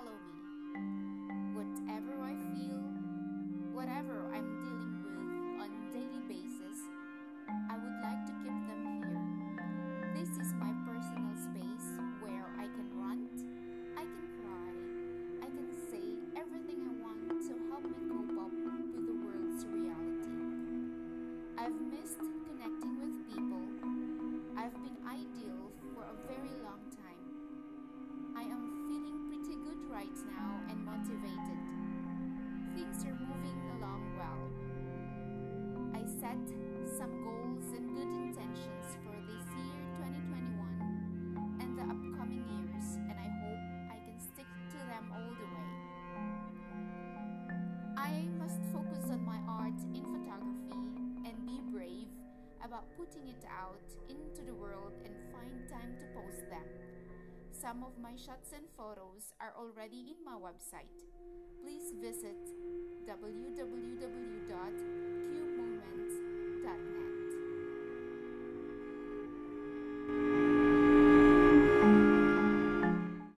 follow me. Whatever I feel, whatever I'm dealing with on a daily basis, I would like to keep them here. This is my personal space where I can rant, I can cry, I can say everything I want to help me cope up with the world's reality. I've missed connecting with people. I've been ideal for a very long time right now and motivated. Things are moving along well. I set some goals and good intentions for this year 2021 and the upcoming years, and I hope I can stick to them all the way. I must focus on my art in photography and be brave about putting it out into the world and find time to post them. Some of my shots and photos are already in my website. Please visit www.cubemovement.net.